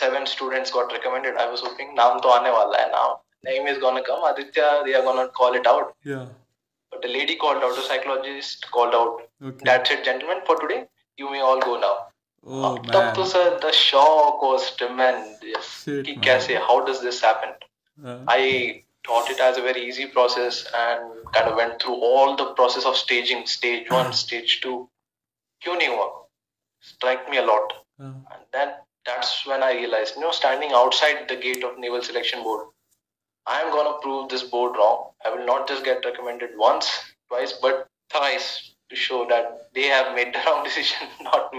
seven students got recommended. I was hoping naam to aane wala hai. Now name is gonna come. Aditya, they are gonna call it out. Yeah. But the lady called out, the psychologist called out. Okay. That's it, gentlemen. For today, you may all go now. Oh, man. to sir, the shock was tremendous. Shit, Ki kaise, how does this happen? Uh, I taught it as a very easy process and kind of went through all the process of staging, stage one, stage two, tuning work. Strike me a lot. Uh, and then that's when I realized, you know, standing outside the gate of Naval Selection Board, I am gonna prove this board wrong. I will not just get recommended once, twice, but thrice to show that they have made the wrong decision, not me.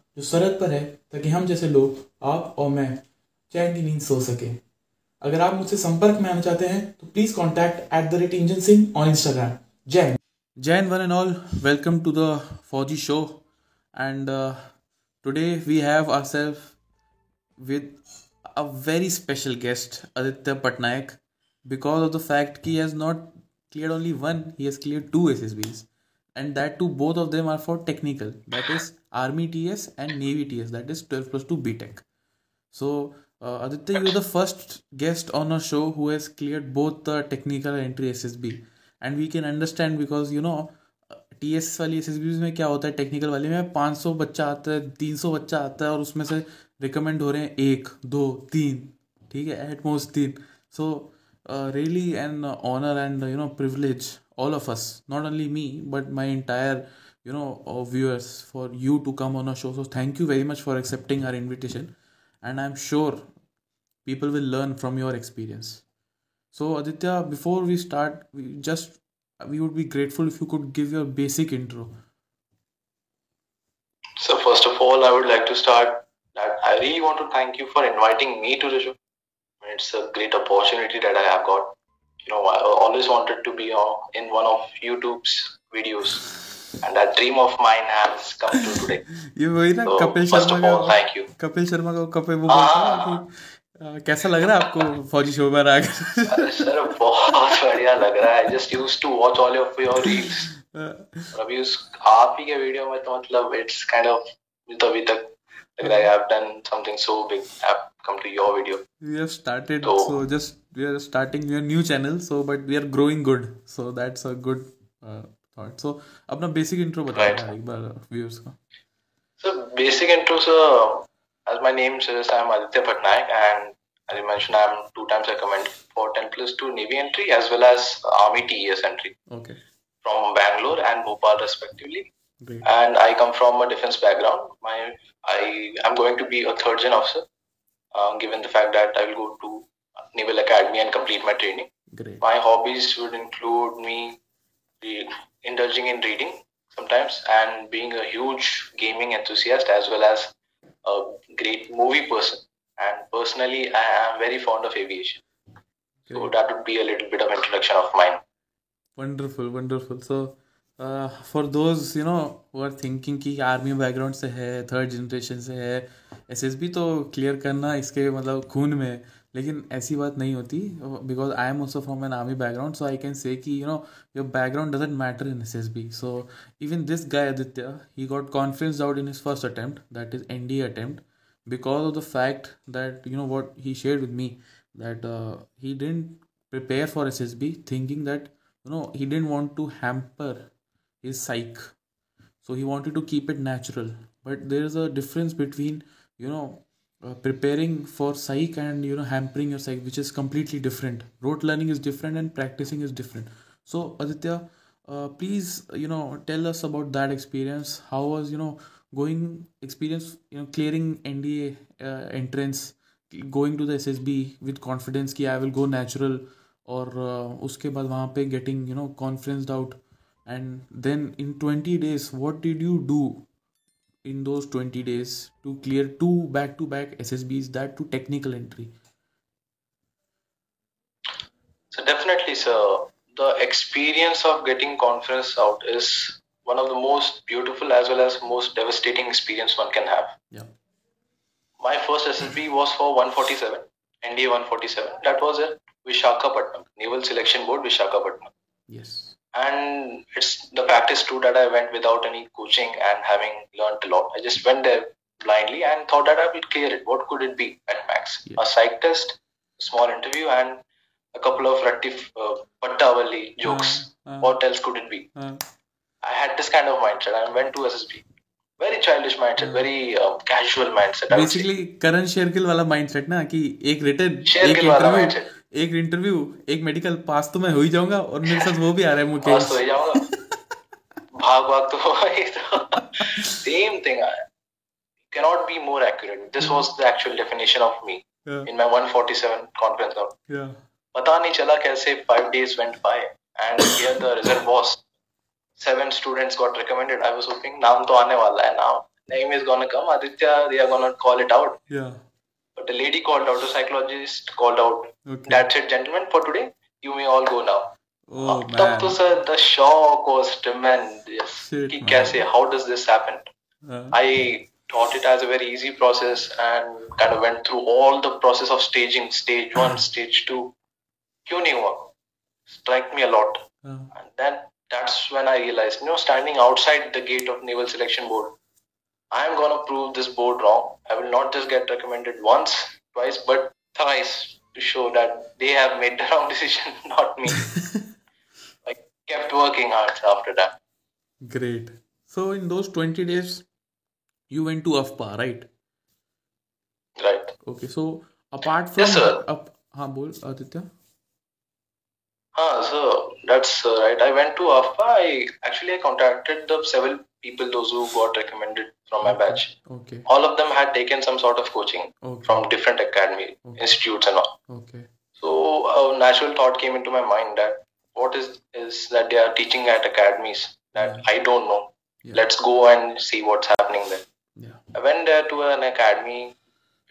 जो सरहद पर है ताकि हम जैसे लोग आप और मैं चैन की नींद सो सके। अगर आप मुझसे संपर्क में आना चाहते हैं तो please contact at the rate engine Singh on Instagram Jain Jain one and all welcome to the Fauji show and today we have our self with a very special guest, Aditya Patnaik, because of the fact he has not cleared only one, he has cleared two SSBs. And that too, both of them are for technical. That is Army TS and Navy TS. That is 12 plus 2 BTech. So, uh, Aditya, you're the first guest on our show who has cleared both the technical entry SSB. And we can understand because, you know, T S वाली S S B में क्या होता है technical वाले में 500 बच्चा आता है 300 बच्चा आता है और उसमें से रिकमेंड हो रहे हैं एक दो तीन ठीक है एट मोस्ट तीन सो uh, really an uh, honor and uh, you know privilege all of us not only me but my entire you know uh, viewers for you to come on our show. So thank you very much for accepting our invitation. And i'm sure people will learn from your experience. So aditya before we start we just we would be grateful if you could give your basic intro. So first of all i would like to start i really want to thank you for inviting me to the show. It's a great opportunity that I have got. You know, I always wanted to be uh, in one of YouTube's videos, and that dream of mine has come true today. ये वही ना So Kapil first Sharma of all, का thank you. Kapil Sharma का कपिल वो बोलता है ना हाँ। कि आ, कैसा लग रहा है आपको फौजी शो में आकर अरे सर बहुत बढ़िया लग रहा है just use to watch all of your reels और अभी उस आप ही के वीडियो में तो मतलब इट्स काइंड ऑफ तो अभी तक लग रहा है I have done something so big I have come to your video we have started So- so just we are starting your new channel so but we are growing good so that's a good uh, thought so अपना basic intro बता Right. यार एक बार viewers का So basic intro, sir. As my name says, I'm Aditya Patnaik, and as you mentioned, I'm two times recommended for 10 plus 2 Navy entry as well as Army TES entry okay from Bangalore and Bhopal respectively. great And I come from a defense background. My I am going to be a third gen officer, uh, given the fact that I will go to Naval Academy and complete my training. great My hobbies would include me indulging in reading sometimes and being a huge gaming enthusiast as well as a great movie person. And personally, I am very fond of aviation. So that would be a little bit of introduction of mine. wonderful wonderful so uh, those you know who are thinking कि army background से है third generation से है SSB तो clear करना इसके मतलब खून में लेकिन ऐसी बात नहीं होती because I am also from an army background so I can say कि you know your background doesn't matter in S S B so even this guy Aditya he got confidence out in his first attempt that is an D attempt of the fact that you know what he share with me that he didn't prepare for S S B thinking that you know he didn't want to hamper his psyche so he wanted to keep it natural but there is a difference between you know uh, preparing for psych and you know hampering your psych which is completely different rote learning is different and practicing is different so aditya uh, please you know tell us about that experience how was you know going experience you know clearing nda uh, entrance going to the ssb with confidence कि i will go natural और uh, उसके बाद वहाँ पे getting you know conferenced out and then in 20 days what did you do in those 20 days to clear two back to back ssbs that to technical entry So definitely, sir, the experience of getting conference out is one of the most beautiful as well as most devastating experience one can have. yeah My first SSB was for 147, NDA 147. That was at Vishakhapatnam, Naval Selection Board, Vishakhapatnam. yes And it's the fact is true that I went without any coaching and having learned a lot. I just went there blindly and thought that I would clear it. What could it be at max? Yeah. A psych test, a small interview, and a couple of rectif uh, pattawali jokes. Uh, uh, What else could it be? uh, I had this kind of mindset. I went to SSB. Very childish mindset, Yeah. very uh, casual mindset. I would say. Basically करण शेरगिल वाला mindset ना कि एक written एक शेरगिल वाला interview mindset. एक interview एक medical pass तो मैं हो ही जाऊँगा और मेरे साथ वो भी आ रहा है मुकेश। पास भाग भाग तो same thing can not be more accurate this was the actual definition of me in my 147 conference of पता नहीं चला कैसे 5 days went by and here the result was seven students got recommended I was hoping नाम तो आने वाला है now name is gonna come Aditya they are gonna call it out या the lady called out the psychologist called out okay that's it gentlemen for today you may all go now oh तब man तो sir the shock was tremendous Shit, कि man. कैसे how does this happen Uh, I thought it as a very easy process and kind of went through all the process of staging stage one stage two क्यों नहीं हुआ strike me a lot uh, and then that's when I realized you know standing outside the gate of naval selection board I am gonna prove this board wrong I will not just get recommended once twice but thrice to show that they have made the wrong decision not me I kept working hard after that great so in those 20 days you went to afpa right right okay so apart from Yes, sir. up हाँ बोल Aditya Ah, so that's uh, right. I went to AFPA. I actually I contacted the several people, those who got recommended from my batch. okay All of them had taken some sort of coaching okay from different academy Okay. institutes and all. okay So a natural thought came into my mind that what is is that they are teaching at academies that Yeah. I don't know. Yeah. Let's go and see what's happening there. yeah I went there to an academy.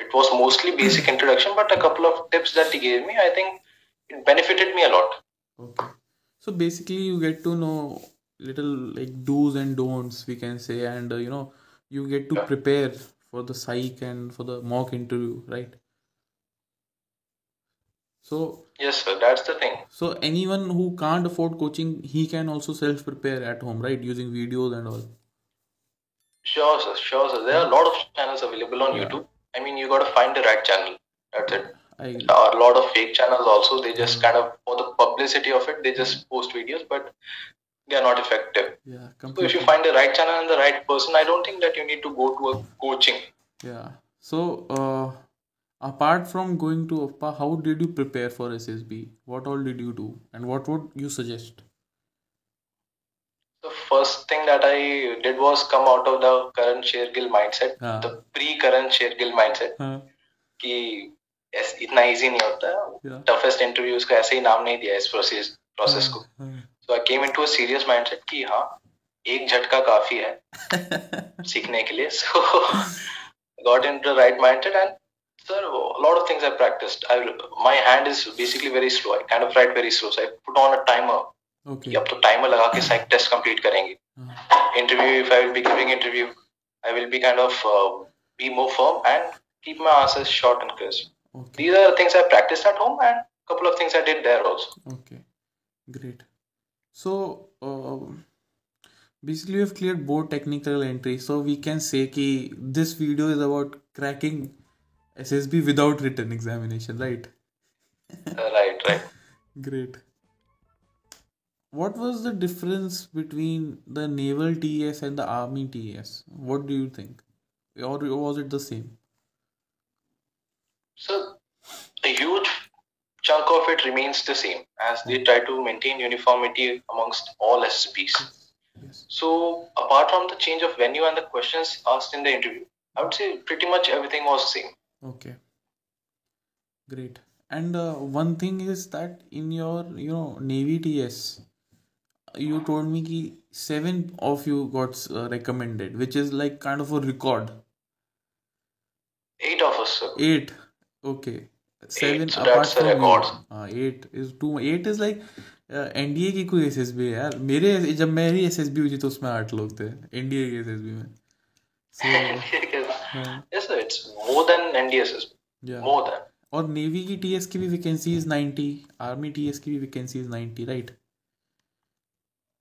It was mostly basic introduction, but a couple of tips that he gave me, I think it benefited me a lot. Okay. So basically, you get to know little like do's and don'ts, we can say, and uh, you know, you get to prepare for the psych and for the mock interview, right? So, Yes, sir. That's the thing. so anyone who can't afford coaching, he can also self prepare at home, right? Using videos and all. Sure, sir. Sure, sir. There are a lot of channels available on Yeah. YouTube. I mean, you got to find the right channel. That's it. I There are a lot of fake channels also. They just kind of, for the publicity of it, they just post videos, but they are not effective. Yeah, completely. So if you find the right channel and the right person, I don't think that you need to go to a coaching. Yeah. So uh, apart from going to AFPA, how did you prepare for SSB? What all did you do, and what would you suggest? The first thing that I did was come out of the current sharegill mindset, the pre-current sharegill mindset, हाँ. कि इतना easy नहीं होता toughest interviews का ऐसे ही नाम नहीं दिया इस प्रोसेस प्रोसेस को so I came into a serious mindset कि हाँ एक झटका काफ़ी है सीखने के लिए। So got in the right mindset and sir a lot of things i practiced. I my hand is basically very slow. I kind of write very slow. So i put on a timer. Okay. अब तो timer लगा के psych test complete करेंगे। Interview if I will be giving interview I will be kind of be more firm and keep my answers short and crisp these are things I practice at home and couple of things i did there also. Okay. Great. So, um basically, we have cleared both technical entry. So we can say कि this video is about cracking SSB without written examination, right? Uh, right right Great. what was the difference between the naval TS and the army TS? What do you think? Or was it the same? So a huge chunk of it remains the same as they try to maintain uniformity amongst all. Yes. So apart from the change of venue and the questions asked in the interview, I would say pretty much everything was same. Okay. Great. And uh, one thing is that in your, you know, Navy TS, you told me ki seven of you got uh, recommended, which is like kind of a record. Eight of us, sir. Eight. Okay. Seven so apart that's the from you. record. हाँ eight is too eight is like NDA की कोई SSB है यार मेरे जब मेरी SSB हुई थी तो उसमें आठ लोग थे एनडीए की एसएसबी में so yes, sir. It's more than NDSS. yeah More than. और नेवी की टीएस की भी वैकेंसी इज़ 90 आर्मी टीएस की भी vacancy is 90 right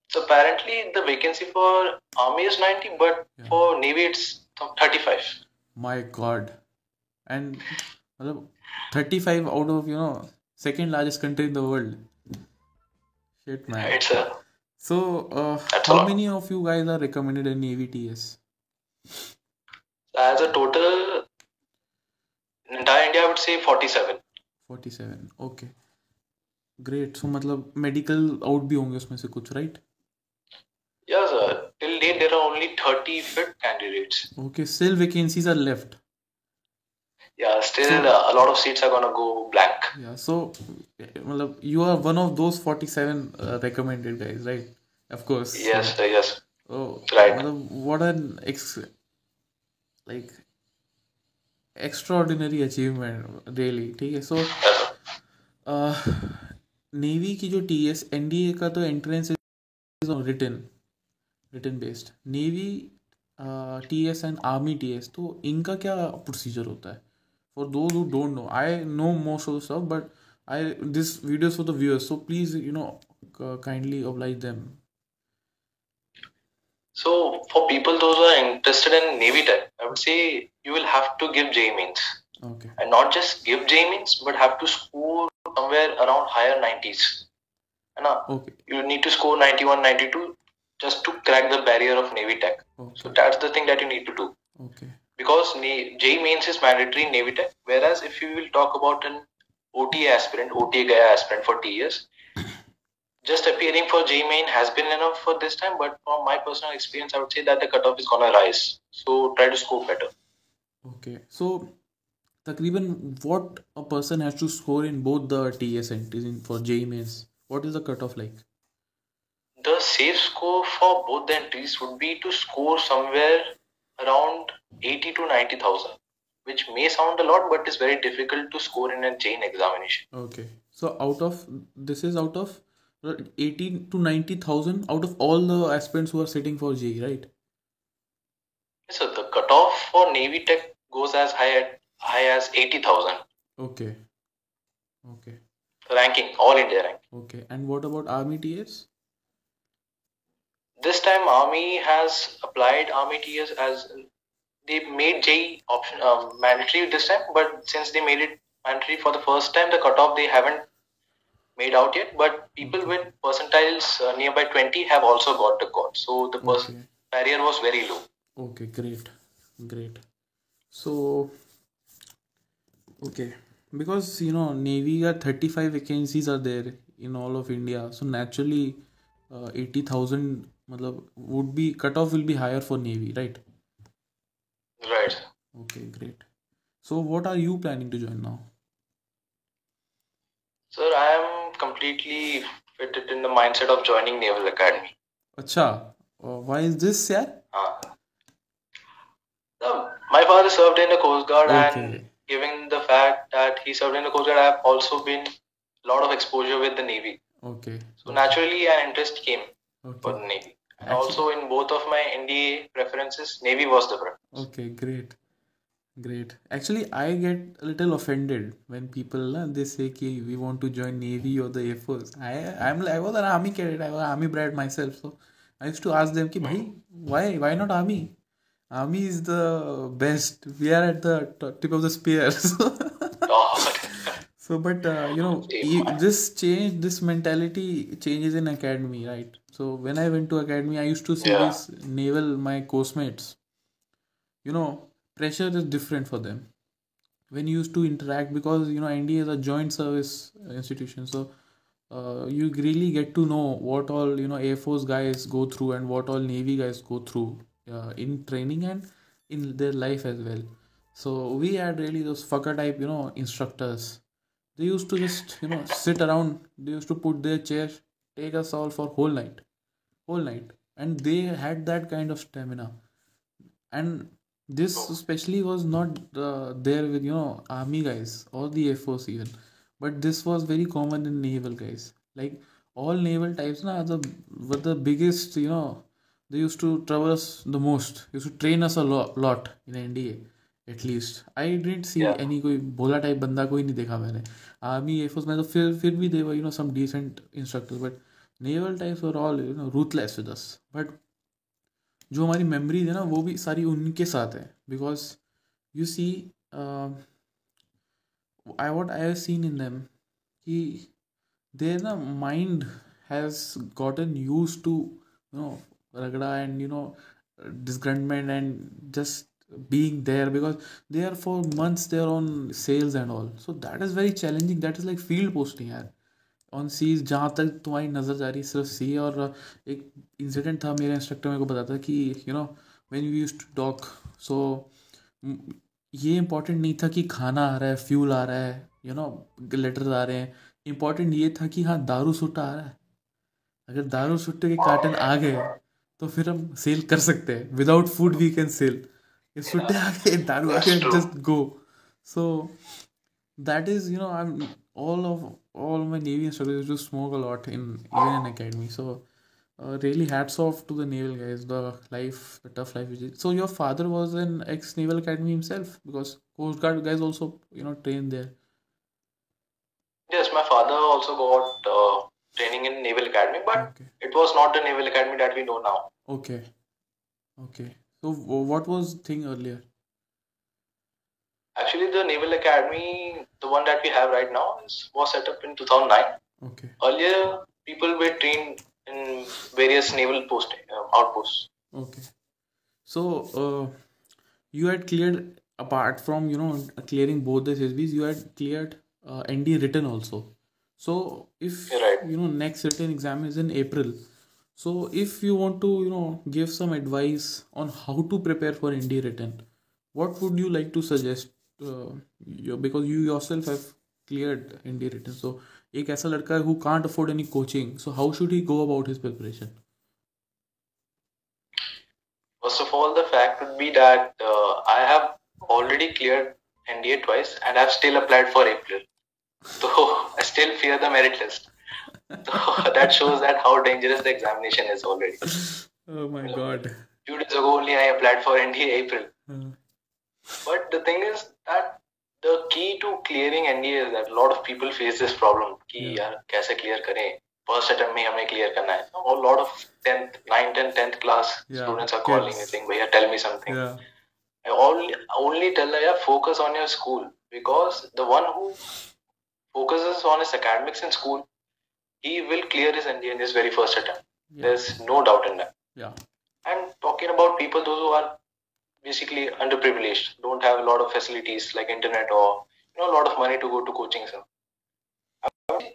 So apparently the vacancy for army is 90, but Yeah. for navy it's 35. My god and मतलब 35 out of you know second largest country in the world shit man uh, how lot. many of you guys are recommended in Navy as a total in entire India I would say 47. 47. Okay. Great. So, मतलब medical out भी होंगे उसमें से कुछ, right? Yes, sir. Till date there are only 30 fit candidates. Okay. Still vacancies are left. Yeah, still So- uh, a lot of seats are gonna go blank. Yeah. So, मतलब you are one of those 47 uh, recommended guys, right? Of course. Yes, sir, yes. Oh, Right. मतलब what an ex like extraordinary achievement really ठीक है so sir. Navy की जो T S N D A का तो entrance is written written based navy T S and army T S तो इनका क्या प्रोसीजर होता है for those who don't know i know most of the stuff but i this videos for the viewers so please you know kindly oblige them. So for people those who are interested in navy tech i would say you will have to give JEE mains. Okay. And not just give JEE mains but have to score somewhere around higher 90s na? okay. You need to score 91 92 just to crack the barrier of navy tech. Okay. so that's the thing that you need to do. Okay because JEE mains is mandatory in Navy Tech. Whereas if you will talk about an OTA aspirant, OTA guy aspirant for TS, just appearing for JEE main has been enough for this time, but from my personal experience, I would say that the cutoff is gonna rise. So try to score better. Okay. So Takriban what a person has to score in both the TS and TS for JEE mains. What is the cutoff like? The safe score for both the entries would be to score somewhere around 80 to 90,000, which may sound a lot, but is very difficult to score in a Jain examination. Okay. So out of this is out of 80 to 90,000 out of all the aspirants who are sitting for JEE, right? So the cutoff for Navy Tech goes as high, at high as 80,000. Okay. Okay. Ranking, all India rank. Okay. And what about Army TS? This time, Army has applied Army TS as they made JEE option um, mandatory this time, but since they made it mandatory for the first time, the cutoff they haven't made out yet. But people with percentiles uh, nearby 20 have also got the code, so the pers- Okay. barrier was very low. Okay, great. Great. So okay. Because you know Navy got 35 vacancies are there in all of India. So naturally uh, 80,000 matlab, would be cutoff will be higher for Navy, right? Right. Okay, great. So what are you planning to join now? Sir, I am completely fitted in the mindset of joining Naval Academy. Acha, uh, why is this, yeah? Uh, my father served in the Coast Guard, Okay. and given the fact that he served in the Coast Guard, I have also been a lot of exposure with the Navy. Okay. So naturally, an interest came for the Navy. Actually- also, in both of my NDA preferences, Navy was the preference. Okay, great. Great. Actually, I get a little offended when people uh, they say ki we want to join Navy or the Air Force. I I'm I was an army cadet. I was army brat myself. So I used to ask them ki bhai why why not army? Army is the best. We are at the tip of the spear. God. So, but uh, you know, this change, this mentality changes in academy, right? So, when I went to academy, I used to see Yeah. these naval my course mates. You know, pressure is different for them when you used to interact because you know NDA is a joint service institution, so uh, you really get to know what all you know Air Force guys go through and what all Navy guys go through uh, in training and in their life as well. So we had really those fucker type, you know, instructors. They used to just, you know, sit around. They used to put their chair, take us all for whole night, whole night, and they had that kind of stamina. And this especially was not uh, there with you know army guys or the air force even, but this was very common in naval guys. Like all naval types, na the were the biggest. You know, they used to us the most. Used to train us a lot, lot in NDA. At least I didn't see any कोई भोला type बंदा कोई नहीं देखा मैंने। Army air force में तो फिर फिर भी there were you know some decent instructor but naval types और all you know ruthless with us but जो हमारी मेमरीज है ना वो भी सारी उनके साथ है। Because you see I what I have seen in them कि देर ना mind has gotten used to you know रगड़ा and you know disgruntlement and just being there because they are for months they are on sales and all. So that is very challenging. That is like field posting यार on seas जहाँ तक तुम्हारी नज़र जा रही है सिर्फ़ सी और एक इंसिडेंट था मेरे इंस्ट्रक्टर मेरे को बताता कि you know when you use to talk so ये इंपॉर्टेंट नहीं था कि खाना आ रहा है फ्यूल आ रहा है यू नो लेटर्स आ रहे हैं. इंपॉर्टेंट ये था कि हाँ दारू सुट्टा आ रहा है. अगर दारू सुट्टे के कार्टन आ गए तो फिर हम सेल कर सकते हैं. Without food we can sell If you tell that way, I can just go. So that is, you know, I'm all of all my navy instructors used to smoke a lot in even in academy. So uh, really hats off to the naval guys the life the tough life which is so your father was an ex naval academy himself? Because coast guard guys also you know trained there. Yes my father also got uh, training in naval academy but okay. it was not the naval academy that we know now. Okay. Okay so what was thing earlier Actually, the Naval Academy, the one that we have right now, is, was set up in 2009. okay Earlier, people were trained in various naval post uh, outposts. Okay. So, uh, you had cleared, apart from, you know, clearing both the SSBs, you had cleared uh, ND written also. So, if, right. you know, next written exam is in April So, if you want to, you know, give some advice on how to prepare for ND written, what would you like to suggest? Uh, you, because you yourself have cleared ND written. So, एक ऐसा लड़का है who can't afford any coaching. So, how should he go about his preparation? First of all, the fact would be that uh, I have already cleared NDA twice and I've still applied for April. So I still fear the merit list. So that shows that how dangerous the examination is already. Oh my god. Few days ago only I applied for NDA April. Uh, But the thing is that the key to clearing NDA is that a lot of people face this problem कि Yeah. यार कैसे clear करें first attempt में हमें clear करना है a lot of 10th 9th and 10th class Yeah, students are calling me kids. saying भैया tell me something yeah. I only only tell them yeah, focus on your school because the one who focuses on his academics in school he will clear his NDA in his very first attempt. Yeah. there's no doubt in that. Yeah. and talking about people those who are basically underprivileged don't have a lot of facilities like internet or you know a lot of money to go to coaching center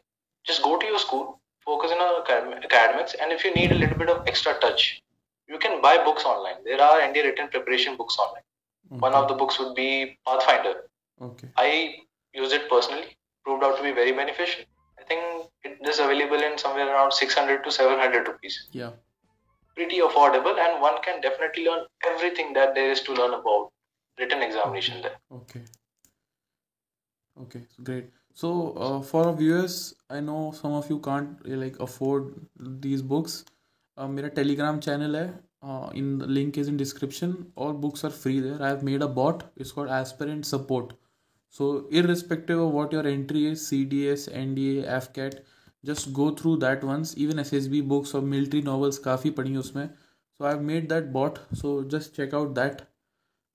just go to your school focus on academ- academics and if you need a little bit of extra touch you can buy books online. There are NDA written preparation books online. One of the books would be pathfinder. Okay. i used it personally proved out to be very beneficial i think it is available in somewhere around 600 to 700 rupees Yeah. pretty affordable and one can definitely learn everything that there is to learn about written examination there Okay. Okay. Great. So, uh, for our viewers, I know some of you can't uh, like afford these books. Uh, मेरा Telegram channel है. Uh, in the link is in description. All books are free there. I have made a bot. It's called Aspirant Support. So, irrespective of what your entry is, CDS, NDA, AFCAT, just go through that once. Even SSB books or military novels काफ़ी पढ़ी हैं उसमें. So, I've made that bot. So, just check out that.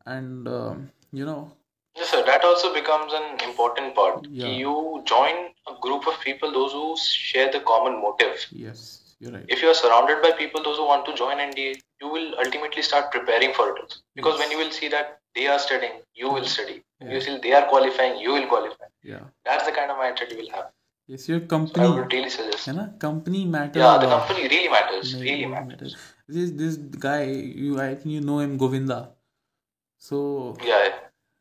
And, um, you know, yes sir that also becomes an important part. Yeah. You join a group of people, those who share the common motive. yes you're right If you are surrounded by people, those who want to join NDA, you will ultimately start preparing for it. also. Because Yes. when you will see that they are studying, you will study. Yeah. You see they are qualifying, you will qualify. yeah That's the kind of mindset you will have. yes your So I company would really suggest. है ना company matters Yeah, the company really matters. Really really matters. matters. This this guy you I think you know him Govinda. So Yeah,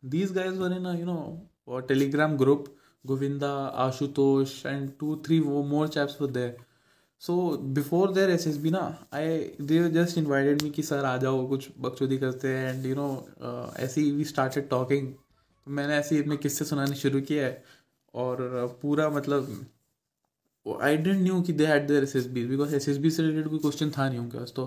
these guys were in a you know a telegram group. Govinda, Ashutosh, and two three more chaps were there. So before their SSB ना I they just invited me कि sir आ जाओ कुछ बकचोदी करते हैं and you know uh, ऐसे ही we started talking. मैंने ऐसे ही अपने किस्से सुनाने शुरू किया है और पूरा मतलब आई डेंट न्यू कि they had their S S B because S S B से रिलेटेड कोई क्वेश्चन था नहीं उनके पास तो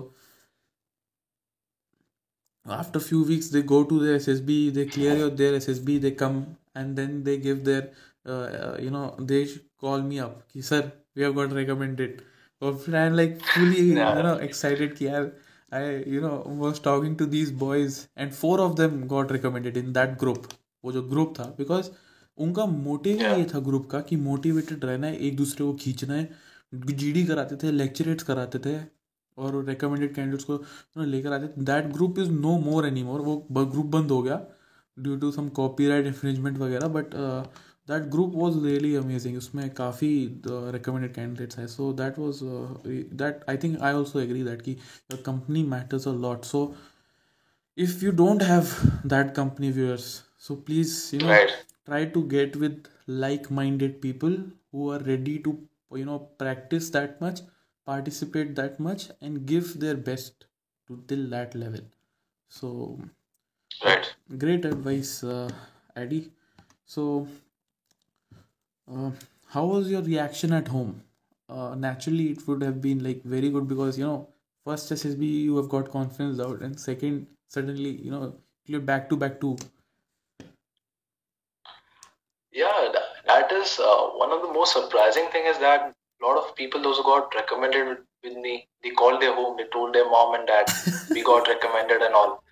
after few weeks they go to their S S B they clear your their S S B they come and then they give their you know they call me up कि sir we have got recommended और फिर I am like fully you know excited कि यार I you know was talking to these boys and four of them got recommended in that group वो जो group था because उनका motive Yeah. ये था ग्रुप का कि मोटिवेटेड रहना है एक दूसरे को खींचना है जीडी कराते थे लेक्चरेट्स कराते थे और रिकमेंडेड कैंडिडेट्स को लेकर आते थे। That group is no more any more वो ग्रुप बंद हो गया due to some copyright infringement वगैरह but that group was really amazing उसमें काफ़ी रिकमेंडेड कैंडिडेट्स है so that was that I think I also agree that कि your company matters a lot so if you don't have that company viewers so please you know Right. try to get with like-minded people who are ready to you know practice that much participate that much and give their best to till that level so Right. great advice uh, Addy so uh, how was your reaction at home uh, naturally it would have been like very good because you know first ssb you have got confidence out and second suddenly you know you're back to back two Yeah, that, that is uh, one of the most surprising thing is that a lot of people, those who got recommended with, with me, they called their home, they told their mom and dad, we got recommended and all.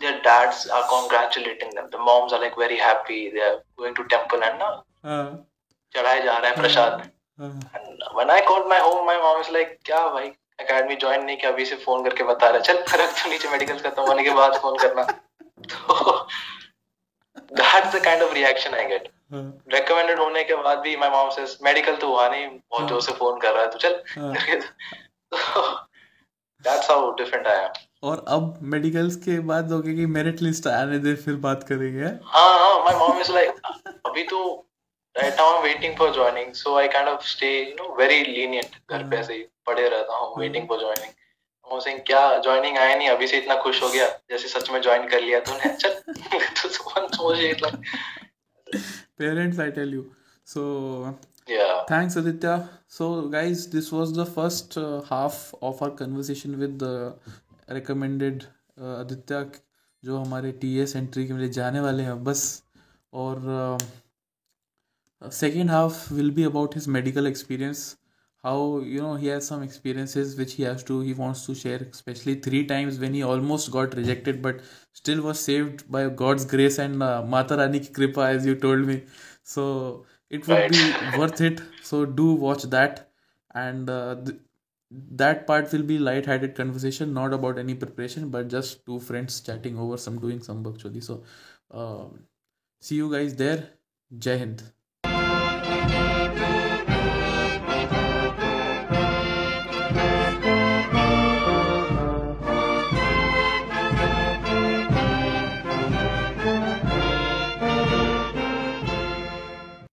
Their dads are congratulating them. The moms are like very happy. They are going to temple and na uh, चढ़ाए जा रहे हैं प्रसाद uh, And when I called my home, my mom is like, क्या भाई academy join नहीं किया अभी से फोन करके बता रहा है चल रख तो नीचे मेडिकल खत्म होने के बाद फोन करना तो that's the kind of reaction I get. हाँ। रिकमेंडेड होने के बाद भी माय मॉम सेज मेडिकल तो हुआ नहीं बहुत ज़ोर से फ़ोन कर रहा है तो चल. That's how different I am और अब मेडिकल्स के बाद लोगे कि मेरिट लिस्ट आने दे फिर बात करेंगे हाँ? हाँ माय मॉम इज़ लाइक अभी तो right now I am waiting for joining so I kind of stay you know very lenient घर पे हाँ। ऐसे ही पड़े रहता हूँ waiting for joining Mohan Singh क्या ज्वाइनिंग आया नहीं? अभी से इतना खुश हो गया जैसे सच में ज्वाइन कर लिया तूने चल. तो सुबह सोच parents i tell you so yeah thanks aditya so guys this was the first uh, half of our conversation with the recommended uh, aditya जो हमारे टी एस एंट्री के लिए जाने वाले हैं बस और second half will be about his medical experience how you know he has some experiences which he has to he wants to share especially three times when he almost got rejected but still was saved by god's grace and uh, mata rani ki kripa as you told me. So it would Right. be worth it. So do watch that. And uh, th- that part will be light-hearted conversation not about any preparation but just two friends chatting over some doing some bakchodi so um, see you guys there. Jai hind